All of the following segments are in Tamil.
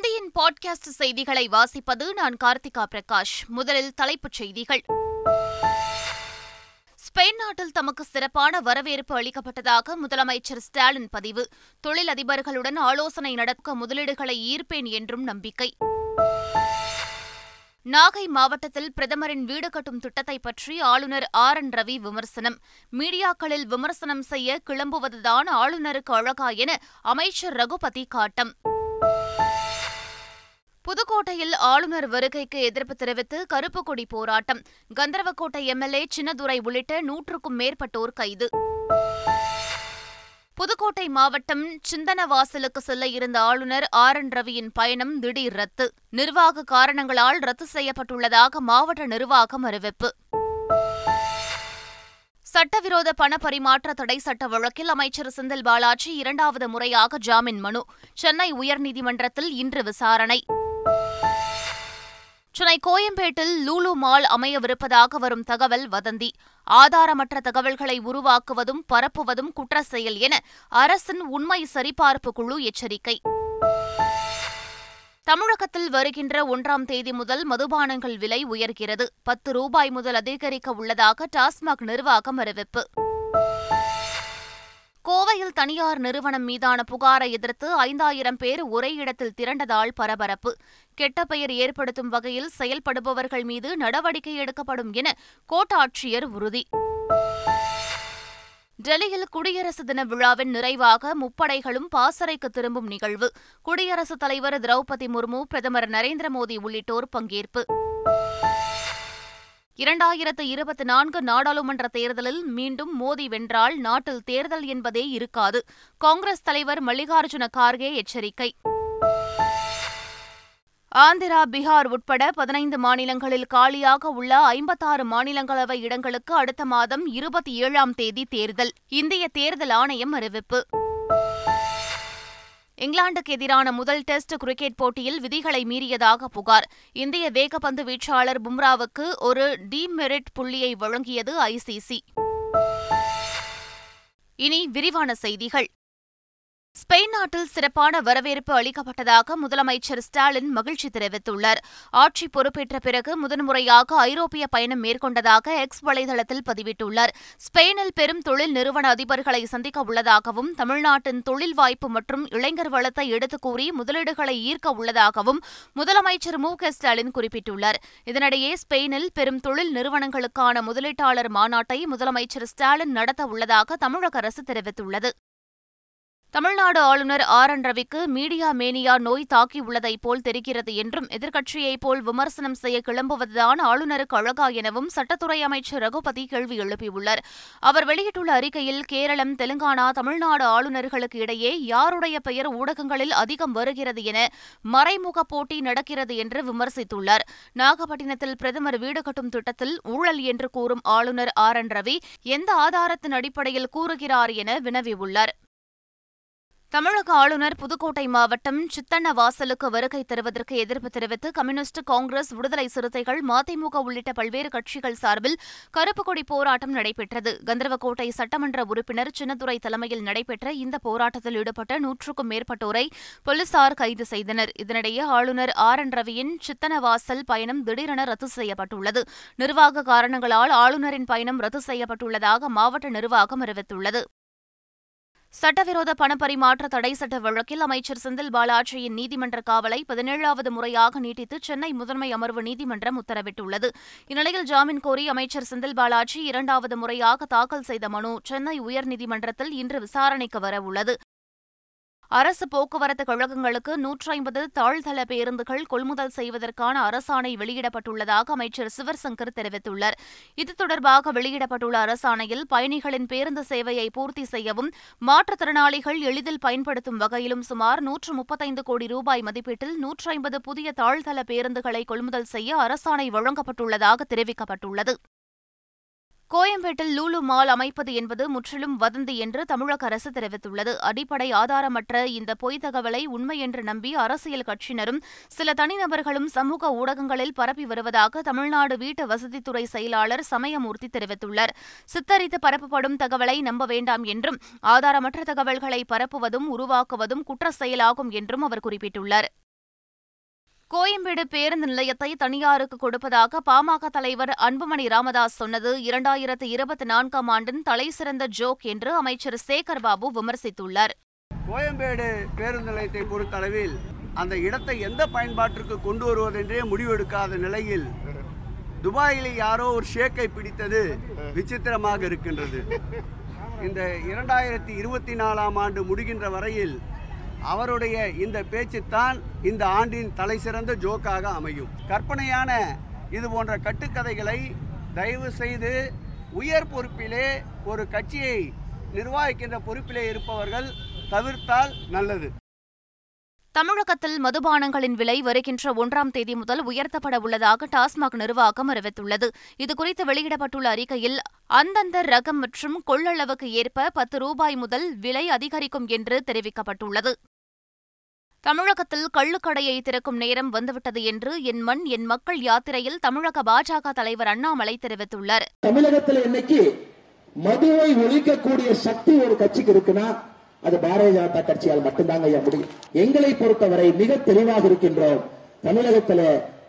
தந்தையின் பாட்காஸ்ட் செய்திகளை வாசிப்பது நான் கார்த்திகா பிரகாஷ். முதலில் தலைப்புச் செய்திகள். ஸ்பெயின் நாட்டில் தமக்கு சிறப்பான வரவேற்பு அளிக்கப்பட்டதாக முதலமைச்சர் ஸ்டாலின் பதிவு. தொழிலதிபர்களுடன் ஆலோசனை நடக்க முதலீடுகளை ஈர்ப்பேன் என்றும் நம்பிக்கை. நாகை மாவட்டத்தில் பிரதமரின் வீடு கட்டும் திட்டத்தை பற்றி ஆளுநர் ஆர் என் ரவி விமர்சனம். மீடியாக்களில் விமர்சனம் செய்ய கிளம்புவதுதான் ஆளுநருக்கு அழகா என அமைச்சர் ரகுபதி காட்டம். புதுக்கோட்டையில் ஆளுநர் வருகைக்கு எதிர்ப்பு தெரிவித்து கருப்பு கொடி போராட்டம். கந்தரவக்கோட்டை எம்எல்ஏ சின்னதுரை உள்ளிட்ட நூற்றுக்கும் மேற்பட்டோர் கைது. புதுக்கோட்டை மாவட்டம் சிந்தனவாசலுக்கு செல்ல இருந்த ஆளுநர் ஆர் என் ரவியின் பயணம் திடீர் ரத்து. நிர்வாக காரணங்களால் ரத்து செய்யப்பட்டுள்ளதாக மாவட்ட நிர்வாகம் அறிவிப்பு. சட்டவிரோத பண பரிமாற்ற தடை சட்ட வழக்கில் அமைச்சர் செந்தில் பாலாஜி இரண்டாவது முறையாக ஜாமீன் மனு. சென்னை உயர்நீதிமன்றத்தில் இன்று விசாரணை. சென்னை கோயம்பேட்டில் லூலு மால் அமையவிருப்பதாக வரும் தகவல் வதந்தி. ஆதாரமற்ற தகவல்களை உருவாக்குவதும் பரப்புவதும் குற்ற செயல் என அரசின் உண்மை சரிபார்ப்பு குழு எச்சரிக்கை. தமிழகத்தில் வருகின்ற ஒன்றாம் தேதி முதல் மதுபானங்கள் விலை உயர்கிறது. பத்து ரூபாய் முதல் அதிகரிக்க உள்ளதாக டாஸ்மாக் நிர்வாகம் அறிவிப்பு. கோவையில் தனியார் நிறுவனம் மீதான புகாரை எதிர்த்து ஐந்தாயிரம் பேர் ஒரே இடத்தில் திரண்டதால் பரபரப்பு. கெட்ட பெயர் ஏற்படுத்தும் வகையில் செயல்படுபவர்கள் மீது நடவடிக்கை எடுக்கப்படும் என கோட்டாட்சியர் உறுதி. டெல்லியில் குடியரசு தின விழாவின் நிறைவாக முப்படைகளும் பாசறைக்கு திரும்பும் நிகழ்வு. குடியரசுத் தலைவர் திரௌபதி முர்மு பிரதமர் நரேந்திர மோடி உள்ளிட்டோர் பங்கேற்பு. இரண்டாயிரத்து இருபத்தி நான்கு நாடாளுமன்ற தேர்தலில் மீண்டும் மோடி வென்றால் நாட்டில் தேர்தல் என்பதே இருக்காது. காங்கிரஸ் தலைவர் மல்லிகார்ஜுன கார்கே எச்சரிக்கை. ஆந்திரா பீகார் உட்பட பதினைந்து மாநிலங்களில் காலியாக உள்ள ஐம்பத்தாறு மாநிலங்களவை இடங்களுக்கு அடுத்த மாதம் இருபத்தி ஏழாம் தேதி தேர்தல். இந்திய தேர்தல் ஆணையம் அறிவிப்பு. இங்கிலாந்துக்கு எதிரான முதல் டெஸ்ட் கிரிக்கெட் போட்டியில் விதிகளை மீறியதாக புகார். இந்திய வேகப்பந்து வீச்சாளர் பும்ராவுக்கு ஒரு டிமெரிட் புள்ளியை வழங்கியது ஐசிசி இனி விரிவான செய்திகள். ஸ்பெயின் நாட்டில் சிறப்பான வரவேற்பு அளிக்கப்பட்டதாக முதலமைச்சர் ஸ்டாலின் மகிழ்ச்சி தெரிவித்துள்ளார். ஆட்சி பொறுப்பேற்ற பிறகு முதன்முறையாக ஐரோப்பிய பயணம் மேற்கொண்டதாக எக்ஸ் வலைதளத்தில் பதிவிட்டுள்ளார். ஸ்பெயினில் பெரும் தொழில் நிறுவன அதிபர்களை சந்திக்க உள்ளதாகவும் தமிழ்நாட்டின் தொழில் வாய்ப்பு மற்றும் இளைஞர் வளத்தை எடுத்துக் கூறி முதலீடுகளை ஈர்க்க உள்ளதாகவும் முதலமைச்சர் மு க ஸ்டாலின் குறிப்பிட்டுள்ளார். இதனிடையே ஸ்பெயினில் பெரும் தொழில் நிறுவனங்களுக்கான முதலீட்டாளர் மாநாட்டை முதலமைச்சர் ஸ்டாலின் நடத்த உள்ளதாக தமிழக அரசு தெரிவித்துள்ளது. தமிழ்நாடு ஆளுநர் ஆர். என். ரவிக்கு மீடியா மேனியா நோய் தாக்கியுள்ளதைப் போல் தெரிகிறது என்றும் எதிர்க்கட்சியைப் போல் விமர்சனம் செய்ய கிளம்புவதுதான் ஆளுநருக்கு அழகா எனவும் சட்டத்துறை அமைச்சர் ரகுபதி கேள்வி எழுப்பியுள்ளார். அவர் வெளியிட்டுள்ள அறிக்கையில் கேரளம் தெலுங்கானா தமிழ்நாடு ஆளுநர்களுக்கு இடையே யாருடைய பெயர் ஊடகங்களில் அதிகம் வருகிறது என மறைமுக போட்டி நடக்கிறது என்று விமர்சித்துள்ளார். நாகப்பட்டினத்தில் பிரதமர் வீடு கட்டும் திட்டத்தில் ஊழல் என்று கூறும் ஆளுநர் ஆர். என். ரவி எந்த ஆதாரத்தின் அடிப்படையில் கூறுகிறார் என வினவியுள்ளார். தமிழக ஆளுநர் புதுக்கோட்டை மாவட்டம் சித்தன்னவாசலுக்கு வருகை தருவதற்கு எதிர்ப்பு தெரிவித்து கம்யூனிஸ்ட் காங்கிரஸ் விடுதலை சிறுத்தைகள் மதிமுக உள்ளிட்ட பல்வேறு கட்சிகள் சார்பில் கருப்புக்கொடி போராட்டம் நடைபெற்றது. கந்தரவக்கோட்டை சட்டமன்ற உறுப்பினர் சின்னதுரை தலைமையில் நடைபெற்ற இந்த போராட்டத்தில் ஈடுபட்ட நூற்றுக்கும் மேற்பட்டோரை போலீசார் கைது செய்தனர். இதனிடையே ஆளுநர் ஆர். என். ரவியின் சித்தனவாசல் பயணம் திடீரென ரத்து செய்யப்பட்டுள்ளது. நிர்வாக காரணங்களால் ஆளுநரின் பயணம் ரத்து செய்யப்பட்டுள்ளதாக மாவட்ட நிர்வாகம் அறிவித்துள்ளது. சட்டவிரோத பணப்பரிமாற்ற தடை சட்ட வழக்கில் அமைச்சர் செந்தில் பாலாஜியின் நீதிமன்ற காவலை பதினேழாவது முறையாக நீட்டித்து சென்னை முதன்மை அமர்வு நீதிமன்றம் உத்தரவிட்டுள்ளது. இந்நிலையில் ஜாமீன் கோரி அமைச்சர் செந்தில் பாலாஜி இரண்டாவது முறையாக தாக்கல் செய்த மனு சென்னை உயர்நீதிமன்றத்தில் இன்று விசாரணைக்கு வரவுள்ளது அரசு போக்குவரத்து கழகங்களுக்கு நூற்றி ஐம்பது தாழ்தள பேருந்துகள் கொள்முதல் செய்வதற்கான அரசாணை வெளியிடப்பட்டுள்ளதாக அமைச்சர் சிவர்சங்கர் தெரிவித்துள்ளார். இது தொடர்பாக வெளியிடப்பட்டுள்ள அரசாணையில் பயணிகளின் பேருந்து சேவையை பூர்த்தி செய்யவும் மாற்றுத்திறனாளிகள் எளிதில் பயன்படுத்தும் வகையிலும் சுமார் நூற்று முப்பத்தைந்து கோடி ரூபாய் மதிப்பீட்டில் நூற்றி ஐம்பது புதிய தாழ்தள பேருந்துகளை கொள்முதல் செய்ய அரசாணை வழங்கப்பட்டுள்ளதாக தெரிவிக்கப்பட்டுள்ளது. கோயம்பேட்டில் லூலு மால் அமைப்பது என்பது முற்றிலும் வதந்தி என்று தமிழக அரசு தெரிவித்துள்ளது. அடிப்படை ஆதாரமற்ற இந்த பொய் தகவலை உண்மை என்று நம்பி அரசியல் கட்சியினரும் சில தனிநபர்களும் சமூக ஊடகங்களில் பரப்பி வருவதாக தமிழ்நாடு வீட்டு வசதித்துறை செயலாளர் சமயமூர்த்தி தெரிவித்துள்ளார். சித்தரித்து பரப்பப்படும் தகவலை நம்ப வேண்டாம் என்றும் ஆதாரமற்ற தகவல்களை பரப்புவதும் உருவாக்குவதும் குற்ற செயலாகும் என்றும் அவர் குறிப்பிட்டுள்ளார். கோயம்பேடு பேருந்து நிலையத்தை தனியாருக்கு கொடுப்பதாக பாமக தலைவர் அன்புமணி ராமதாஸ் சொன்னது. இரண்டாயிரத்து இருபத்தி நான்காம் ஆண்டின் தலைசிறந்த ஜோக் என்று அமைச்சர் சேகர் பாபு விமர்சித்துள்ளார். கோயம்பேடு பேருந்து நிலையத்தை பொறுத்தளவில் அந்த இடத்தை எந்த பயன்பாட்டிற்கு கொண்டு வருவதென்றே முடிவெடுக்காத நிலையில் துபாயில் யாரோ ஒரு ஷேக்கை பிடித்தது விசித்திரமாக இருக்கின்றது. இந்த இரண்டாயிரத்தி இருபத்தி நாலாம் ஆண்டு முடிகின்ற வரையில் அவருடைய இந்த பேச்சுத்தான் இந்த ஆண்டின் தலை சிறந்த ஜோக்காக அமையும். கற்பனையான இது போன்ற கட்டுக்கதைகளை தயவு செய்து உயர் பொறுப்பிலே ஒரு கட்சியை நிர்வகிக்கின்ற பொறுப்பிலே இருப்பவர்கள் தவிர்த்தால் நல்லது. தமிழகத்தில் மதுபானங்களின் விலை வருகின்ற ஒன்றாம் தேதி முதல் உயர்த்தப்பட உள்ளதாக டாஸ்மாக் நிர்வாகம் அறிவித்துள்ளது. இதுகுறித்து வெளியிடப்பட்டுள்ள அறிக்கையில் அந்தந்த ரகம் மற்றும் கொள்ளளவுக்கு ஏற்ப பத்து ரூபாய் முதல் விலை அதிகரிக்கும் என்று தெரிவிக்கப்பட்டுள்ளது. தமிழகத்தில் கள்ளுக்கடையை திறக்கும் நேரம் வந்துவிட்டது என்று என் மண் என் மக்கள் யாத்திரையில் தமிழக பாஜக தலைவர் அண்ணாமலை தெரிவித்துள்ளார். தமிழகத்தில் இன்னைக்கு மதுவை ஒழிக்கக்கூடிய சக்தி ஒரு கட்சிக்கு இருக்குன்னா அது பாரதிய ஜனதா கட்சியால் மட்டும்தாங்க ஐயா முடியும். எங்களை பொறுத்தவரை மிக தெளிவாக இருக்கின்றோம். தமிழகத்துல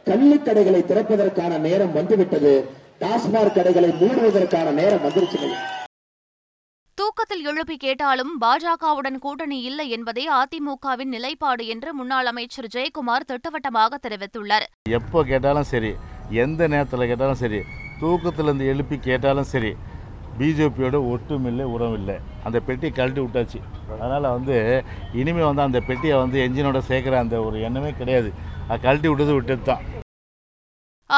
கள்ளுக்கடைகளை திறப்பதற்கான நேரம் வந்துவிட்டது. டாஸ்மாக் கடைகளை மூடுவதற்கான நேரம் வந்துருச்சு தூக்கத்தில் எழுப்பி கேட்டாலும் பாஜகவுடன் கூட்டணி இல்லை என்பதே அதிமுகவின் நிலைப்பாடு என்று முன்னாள் அமைச்சர் ஜெயக்குமார் திட்டவட்டமாக தெரிவித்துள்ளார். எப்போ கேட்டாலும் சரி எந்த நேரத்தில் கேட்டாலும் சரி தூக்கத்திலிருந்து எழுப்பி கேட்டாலும் சரி பிஜேபியோட ஒட்டுமில்லை உறவில்லை. அந்த பெட்டியை கழட்டி விட்டாச்சு. அதனால் வந்து இனிமேல் வந்து அந்த பெட்டியை வந்து என்ஜினோட சேர்க்குற அந்த ஒரு எண்ணமே கிடையாது. அது கழட்டி விட்டது விட்டது தான்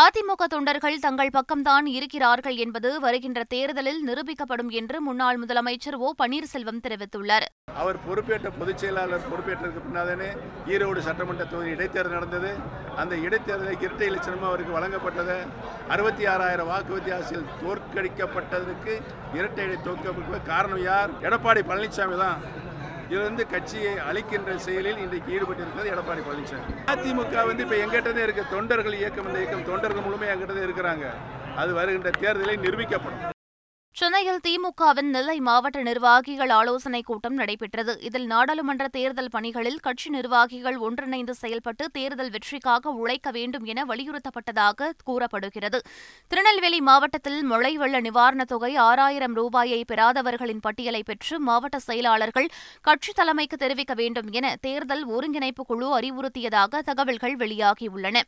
அதிமுக தொண்டர்கள் தங்கள் பக்கம்தான் இருக்கிறார்கள் என்பது வருகின்ற தேர்தலில் நிரூபிக்கப்படும் என்று முன்னாள் முதலமைச்சர் ஓ பன்னீர்செல்வம் தெரிவித்துள்ளார். அவர் பொறுப்பேற்ற பொதுச் செயலாளர் பொறுப்பேற்றதுக்கு பின்னாதே ஈரோடு சட்டமன்ற தொகுதி இடைத்தேர்தல் நடந்தது. அந்த இடைத்தேர்தலை இரட்டை இலட்சணம் அவருக்கு வழங்கப்பட்டது அறுபத்தி ஆறாயிரம் வாக்கு வித்தியாசத்தில் தோற்கடிக்கப்பட்டதற்கு இரட்டை இலை தோற்க காரணம் யார்? எடப்பாடி பழனிசாமி தான். இதிலிருந்து கட்சியை அழிக்கின்ற செயலில் இன்றைக்கு ஈடுபட்டிருக்கிறது எடப்பாடி பழனிசாமி. அதிமுக வந்து இப்போ எங்கிட்டதே இருக்க. தொண்டர்கள் இயக்கம் இந்த இயக்கம் தொண்டர்கள் மூலமே எங்கிட்டதே இருக்கிறாங்க. அது வருகின்ற தேர்தலில் நிரூபிக்கப்படும். சென்னையில் திமுகவின் நெல்லை மாவட்ட நிர்வாகிகள் ஆலோசனைக் கூட்டம் நடைபெற்றது. இதில் நாடாளுமன்ற தேர்தல் பணிகளில் கட்சி நிர்வாகிகள் ஒன்றிணைந்து செயல்பட்டு தேர்தல் வெற்றிக்காக உழைக்க வேண்டும் என வலியுறுத்தப்பட்டதாக கூறப்படுகிறது. திருநெல்வேலி மாவட்டத்தில் மழை வெள்ள நிவாரணத் தொகை ஆறாயிரம் ரூபாயை பெறாதவர்களின் பட்டியலை பெற்று மாவட்ட செயலாளர்கள் கட்சி தலைமைக்கு தெரிவிக்க வேண்டும் என தேர்தல் ஒருங்கிணைப்பு குழு அறிவுறுத்தியதாக தகவல்கள் வெளியாகியுள்ளன.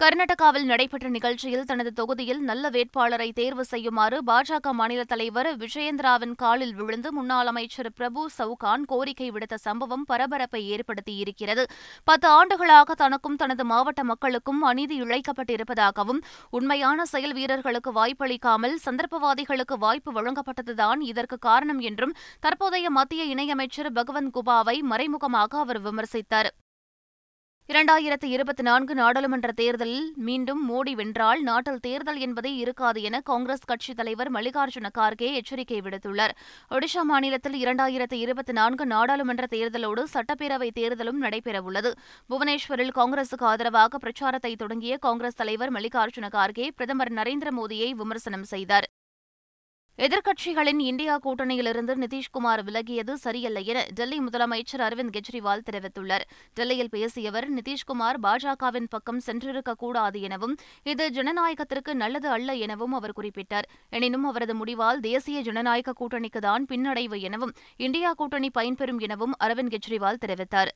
கர்நாடகாவில் நடைபெற்ற நிகழ்ச்சியில் தனது தொகுதியில் நல்ல வேட்பாளரை தேர்வு செய்யுமாறு பாஜக மாநில தலைவர் விஜயேந்திராவின் காலில் விழுந்து முன்னாள் அமைச்சர் பிரபு சவுகான் கோரிக்கை விடுத்த சம்பவம் பரபரப்பை ஏற்படுத்தியிருக்கிறது. பத்து ஆண்டுகளாக தனக்கும் தனது மாவட்ட மக்களுக்கும் அநீதி இழைக்கப்பட்டிருப்பதாகவும் உண்மையான செயல் வீரர்களுக்கு வாய்ப்பளிக்காமல் சந்தர்ப்பவாதிகளுக்கு வாய்ப்பு வழங்கப்பட்டதுதான் இதற்கு காரணம் என்றும் தற்போதைய மத்திய இணையமைச்சர் பகவந்த் குபாவை மறைமுகமாக அவர் விமர்சித்தார். இரண்டாயிரத்து இருபத்தி நான்கு நாடாளுமன்ற தேர்தலில் மீண்டும் மோடி வென்றால் நாட்டில் தேர்தல் என்பதே இருக்காது என காங்கிரஸ் கட்சித் தலைவர் மல்லிகார்ஜுன கார்கே எச்சரிக்கை விடுத்துள்ளார். ஒடிஷா மாநிலத்தில் இரண்டாயிரத்து இருபத்தி நான்கு நாடாளுமன்ற தேர்தலோடு சட்டப்பேரவை தேர்தலும் நடைபெறவுள்ளது. புவனேஸ்வரில் காங்கிரசுக்கு ஆதரவாக பிரச்சாரத்தை தொடங்கிய காங்கிரஸ் தலைவர் மல்லிகார்ஜுன கார்கே பிரதமர் நரேந்திர மோடியை விமர்சனம் செய்தார். எதிர்க்கட்சிகளின் இந்தியா கூட்டணியிலிருந்து நிதிஷ்குமார் விலகியது சரியல்ல என டெல்லி முதலமைச்சர் அரவிந்த் கெஜ்ரிவால் தெரிவித்துள்ளார். டெல்லியில் பேசிய அவர் நிதிஷ்குமார் பாஜகவின் பக்கம் சென்றிருக்கக்கூடாது எனவும் இது ஜனநாயகத்திற்கு நல்லது அல்ல எனவும் அவர் குறிப்பிட்டார். எனினும் அவரது முடிவால் தேசிய ஜனநாயக கூட்டணிக்குதான் பின்னடைவு எனவும் இந்தியா கூட்டணி பயன்பெறும் எனவும் அரவிந்த் கெஜ்ரிவால் தெரிவித்தார்.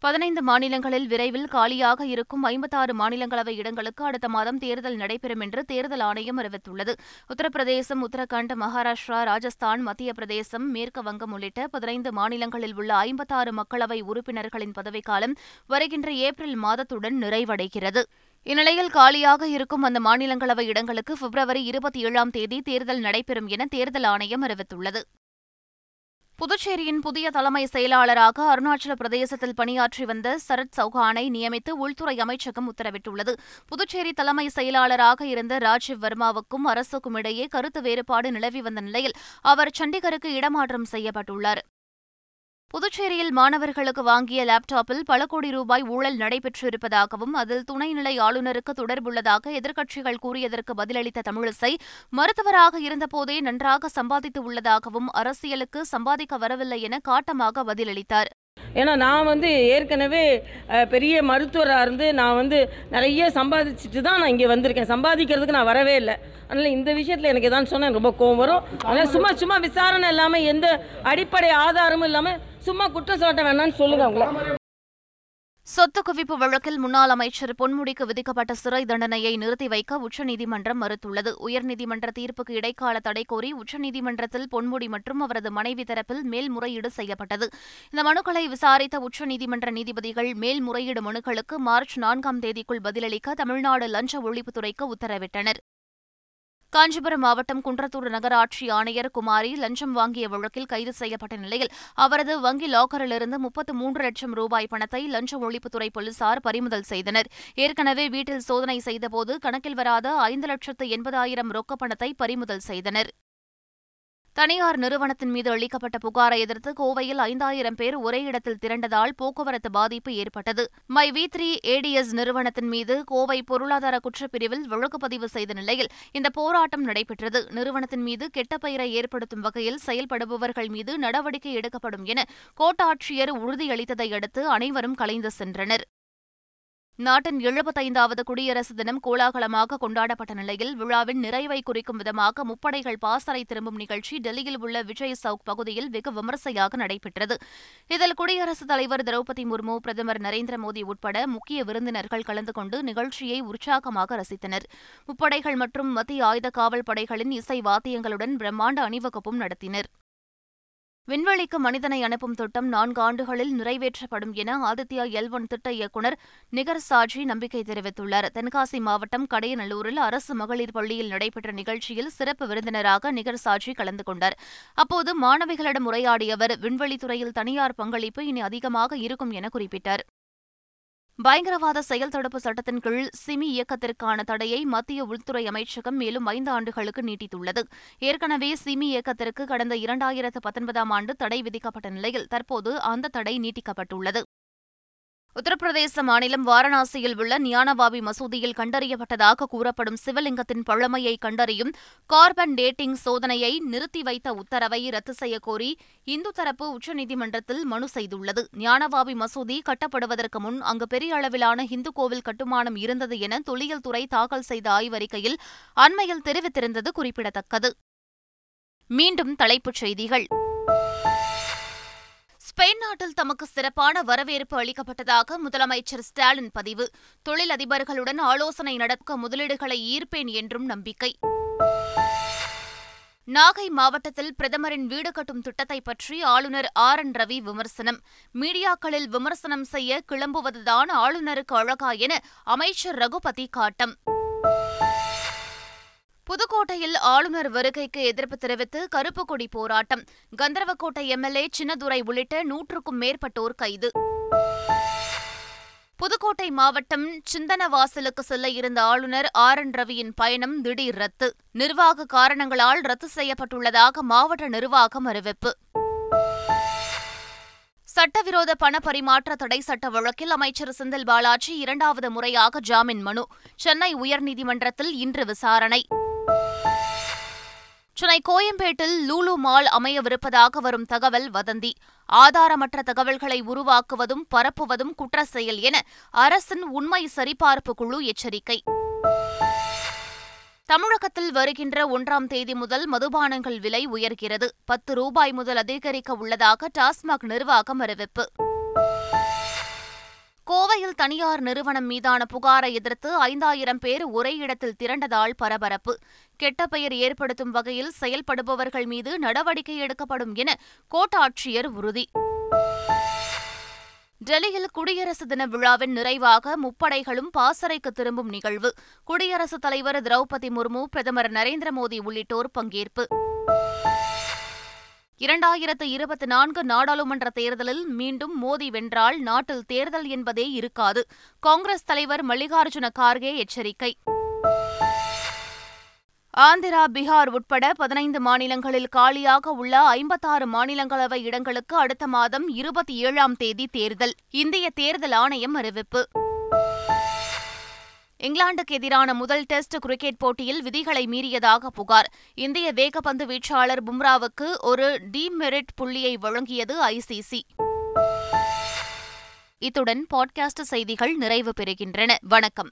பதினைந்து மாநிலங்களில் விரைவில் காலியாக இருக்கும் ஐம்பத்தாறு மாநிலங்களவை இடங்களுக்கு அடுத்த மாதம் தேர்தல் நடைபெறும் என்று தேர்தல் ஆணையம் அறிவித்துள்ளது. உத்தரப்பிரதேசம் உத்தரகாண்ட் மகாராஷ்டிரா ராஜஸ்தான் மத்திய பிரதேசம் மேற்கு வங்கம் உள்ளிட்ட பதினைந்து மாநிலங்களில் உள்ள ஐம்பத்தாறு மக்களவை உறுப்பினர்களின் பதவிக்காலம் வருகின்ற ஏப்ரல் மாதத்துடன் நிறைவடைகிறது. இந்நிலையில் காலியாக இருக்கும் அந்த மாநிலங்களவை இடங்களுக்கு பிப்ரவரி இருபத்தி ஏழாம் தேதி தேர்தல் நடைபெறும் என தேர்தல் ஆணையம் அறிவித்துள்ளது. புதுச்சேரியின் புதிய தலைமை செயலாளராக அருணாச்சல பிரதேசத்தில் பணியாற்றி வந்த சரத் சௌஹானை நியமித்து உள்துறை அமைச்சகம் உத்தரவிட்டுள்ளது. புதுச்சேரி தலைமை செயலாளராக இருந்த ராஜீவ் வர்மாவுக்கும் அரசுக்கும் இடையே கருத்து வேறுபாடு நிலவி வந்த நிலையில் அவர் சண்டிகருக்கு இடமாற்றம் செய்யப்பட்டுள்ளார். புதுச்சேரியில் மாணவர்களுக்கு வாங்கிய லேப்டாப்பில் பல கோடி ரூபாய் ஊழல் நடைபெற்றிருப்பதாகவும் அதில் துணைநிலை ஆளுநருக்கு தொடர்புள்ளதாக எதிர்க்கட்சிகள் கூறியதற்கு பதிலளித்த தமிழிசை மருத்துவராக இருந்தபோதே நன்றாக சம்பாதித்து உள்ளதாகவும் அரசியலுக்கு சம்பாதிக்க வரவில்லை என காட்டமாக பதிலளித்தார். ஏன்னா நான் வந்து ஏற்கனவே பெரிய மருத்துவராக இருந்து நான் வந்து நிறைய சம்பாதிச்சுட்டு தான் நான் இங்கே வந்திருக்கேன். சம்பாதிக்கிறதுக்கு நான் வரவே இல்லை. அதனால் இந்த விஷயத்தில் எனக்கு எதாவது சொன்னால் ரொம்ப கோவம் வரும். அதனால் சும்மா சும்மா விசாரணை இல்லாமல் எந்த அடிப்படை ஆதாரமும் இல்லாமல் சும்மா குற்றம் சாட்ட வேணாம்னு சொல்லுங்க அவங்கள. சொத்து குவிப்பு வழக்கில் முன்னாள் அமைச்சர் பொன்முடிக்கு விதிக்கப்பட்ட சிறை தண்டனையை நிறுத்தி வைக்க உச்சநீதிமன்றம் மறுத்துள்ளது. உயர்நீதிமன்ற தீர்ப்புக்கு இடைக்கால தடை கோரி உச்சநீதிமன்றத்தில் பொன்முடி மற்றும் அவரது மனைவி தரப்பில் மேல்முறையீடு செய்யப்பட்டது. இந்த மனுக்களை விசாரித்த உச்சநீதிமன்ற நீதிபதிகள் மேல்முறையீடு மனுக்களுக்கு மார்ச் நான்காம் தேதிக்குள் பதிலளிக்க தமிழ்நாடு லஞ்ச ஒழிப்புத்துறைக்கு உத்தரவிட்டனர். காஞ்சிபுரம் மாவட்டம் குன்றத்தூர் நகராட்சி ஆணையர் குமாரி லஞ்சம் வாங்கிய வழக்கில் கைது செய்யப்பட்ட நிலையில் அவரது வங்கி லாக்கரிலிருந்து முப்பத்து மூன்று லட்சம் ரூபாய் பணத்தை லஞ்ச ஒழிப்புத்துறை போலீசார் பறிமுதல் செய்தனர். ஏற்கனவே வீட்டில் சோதனை செய்தபோது கணக்கில் வராத ஐந்து லட்சத்து எண்பதாயிரம் ரொக்க பணத்தை பறிமுதல் செய்தனர். தனியார் நிறுவனத்தின் மீது அளிக்கப்பட்ட புகாரை எதிர்த்து கோவையில் ஐந்தாயிரம் பேர் ஒரே இடத்தில் திரண்டதால் போக்குவரத்து பாதிப்பு ஏற்பட்டது. மை வி த்ரீ ஏடிஎஸ் நிறுவனத்தின் மீது கோவை பொருளாதார குற்றப்பிரிவில் வழக்கு பதிவு செய்த நிலையில் இந்த போராட்டம் நடைபெற்றது. நிறுவனத்தின் மீது கெட்ட பெயரை ஏற்படுத்தும் வகையில் செயல்படுபவர்கள் மீது நடவடிக்கை எடுக்கப்படும் என கோட்டாட்சியர் உறுதியளித்ததை அடுத்து அனைவரும் கலைந்து சென்றனர். நாட்டின் எழுபத்தைந்தாவது குடியரசு தினம் கோலாகலமாக கொண்டாடப்பட்ட நிலையில் விழாவின் நிறைவை குறிக்கும் விதமாக முப்படைகள் பாசறை திரும்பும் நிகழ்ச்சி டெல்லியில் உள்ள விஜய் சவுக் பகுதியில் வெகு விமரிசையாக நடைபெற்றது. இதில் குடியரசுத் தலைவர் திரௌபதி முர்மு பிரதமர் நரேந்திர மோடி உட்பட முக்கிய விருந்தினர்கள் கலந்து கொண்டு நிகழ்ச்சியை உற்சாகமாக ரசித்தனர். முப்படைகள் மற்றும் மத்திய ஆயுத காவல் படைகளின் இசை வாத்தியங்களுடன் பிரம்மாண்ட அணிவகுப்பும் நடத்தினர். விண்வெளிக்கு மனிதனை அனுப்பும் திட்டம் நான்கு ஆண்டுகளில் நிறைவேற்றப்படும் என ஆதித்யா எல் ஒன் திட்ட இயக்குநர் நிகர் சாஜி நம்பிக்கை தெரிவித்துள்ளார். தென்காசி மாவட்டம் கடையநல்லூரில் அரசு மகளிர் பள்ளியில் நடைபெற்ற நிகழ்ச்சியில் சிறப்பு விருந்தினராக நிகர் சாஜி கலந்து கொண்டார். அப்போது மாணவிகளிடம் உரையாடிய அவர் விண்வெளித்துறையில் தனியார் பங்களிப்பு இனி அதிகமாக இருக்கும் என குறிப்பிட்டார். பயங்கரவாத செயல் தடுப்பு சட்டத்தின் கீழ் சிமி இயக்கத்திற்கான தடையை மத்திய உள்துறை அமைச்சகம் மேலும் ஐந்து ஆண்டுகளுக்கு நீட்டித்துள்ளது. ஏற்கனவே சிமி இயக்கத்திற்கு கடந்த இரண்டாயிரத்து பத்தொன்பதாம் ஆண்டு தடை விதிக்கப்பட்ட நிலையில் தற்போது அந்த தடை நீட்டிக்கப்பட்டுள்ளது. உத்தரப்பிரதேச மாநிலம் வாரணாசியில் உள்ள நியானவாபி மசூதியில் கண்டறியப்பட்டதாக கூறப்படும் சிவலிங்கத்தின் பழமையை கண்டறியும் கார்பன் டேட்டிங் சோதனையை நிறுத்தி வைத்த உத்தரவை ரத்து செய்யக்கோரி இந்து தரப்பு உச்சநீதிமன்றத்தில் மனு செய்துள்ளது. ஞானவாபி மசூதி கட்டப்படுவதற்கு முன் அங்கு பெரிய அளவிலான இந்து கோவில் கட்டுமானம் இருந்தது என தொல்லியல் துறை தாக்கல் செய்த ஆய்வறிக்கையில் அண்மையில் தெரிவித்திருந்தது குறிப்பிடத்தக்கது. மீண்டும் தலைப்புச் செய்திகள். ஸ்பெயின் தமக்கு சிறப்பான வரவேற்பு அளிக்கப்பட்டதாக முதலமைச்சர் ஸ்டாலின் பதிவு. தொழிலதிபர்களுடன் ஆலோசனை நடக்க முதலீடுகளை ஈர்ப்பேன் என்றும் நம்பிக்கை. நாகை மாவட்டத்தில் பிரதமரின் வீடு கட்டும் திட்டத்தை பற்றி ஆளுநர் ஆர். என். ரவி விமர்சனம். மீடியாக்களில் விமர்சனம் செய்ய கிளம்புவதுதான் ஆளுநருக்கு அழகா என அமைச்சர் ரகுபதி காட்டம். புதுக்கோட்டையில் ஆளுநர் வருகைக்கு எதிர்ப்பு தெரிவித்து கருப்பு கொடி போராட்டம். கந்தரவக்கோட்டை எம்எல்ஏ சின்னதுரை உள்ளிட்ட நூற்றுக்கும் மேற்பட்டோர் கைது. புதுக்கோட்டை மாவட்டம் சிந்தனவாசலுக்கு செல்ல இருந்த ஆளுநர் ஆர். என். ரவியின் பயணம் திடீர் ரத்து. நிர்வாக காரணங்களால் ரத்து செய்யப்பட்டுள்ளதாக மாவட்ட நிர்வாகம் அறிவிப்பு. சட்டவிரோத பண பரிமாற்ற தடை சட்ட வழக்கில் அமைச்சர் செந்தில் பாலாஜி இரண்டாவது முறையாக ஜாமீன் மனு. சென்னை உயர்நீதிமன்றத்தில் இன்று விசாரணை. சென்னை கோயம்பேட்டில் லூலு மால் அமையவிருப்பதாக வரும் தகவல் வதந்தி. ஆதாரமற்ற தகவல்களை உருவாக்குவதும் பரப்புவதும் குற்ற செயல் என அரசின் உண்மை சரிபார்ப்பு குழு எச்சரிக்கை. தமிழகத்தில் வருகின்ற ஒன்றாம் தேதி முதல் மதுபானங்கள் விலை உயர்கிறது. பத்து ரூபாய் முதல் அதிகரிக்க உள்ளதாக டாஸ்மாக் நிர்வாகம் அறிவிப்பு. கோவையில் தனியார் நிறுவனம் மீதான புகாரை எதிர்த்து ஐந்தாயிரம் பேர் ஒரே இடத்தில் திரண்டதால் பரபரப்பு. கெட்ட பெயர் ஏற்படுத்தும் வகையில் செயல்படுபவர்கள் மீது நடவடிக்கை எடுக்கப்படும் என கோட்டாட்சியர் உறுதி. டெல்லியில் குடியரசு தின விழாவின் நிறைவாக முப்படைகளும் பாசறைக்கு திரும்பும் நிகழ்வு. குடியரசுத் தலைவர் திரௌபதி முர்மு பிரதமர் நரேந்திர மோடி உள்ளிட்டோர் பங்கேற்பு. இரண்டாயிரத்து இருபத்தி நான்கு நாடாளுமன்ற தேர்தலில் மீண்டும் மோடி வென்றால் நாட்டில் தேர்தல் என்பதே இருக்காது. காங்கிரஸ் தலைவர் மல்லிகார்ஜுன கார்கே எச்சரிக்கை. ஆந்திரா பீகார் உட்பட பதினைந்து மாநிலங்களில் காலியாக உள்ள ஐம்பத்தாறு மாநிலங்களவை இடங்களுக்கு அடுத்த மாதம் இருபத்தி ஏழாம் தேதி தேர்தல். இந்திய தேர்தல் ஆணையம் அறிவிப்பு. இங்கிலாந்துக்கு எதிரான முதல் டெஸ்ட் கிரிக்கெட் போட்டியில் விதிகளை மீறியதாக புகார். இந்திய வேகப்பந்து வீச்சாளர் பும்ராவுக்கு ஒரு டிமெரிட் புள்ளியை வழங்கியது ஐசிசி இத்துடன் பாட்காஸ்ட் செய்திகள் நிறைவு பெறுகின்றன. வணக்கம்.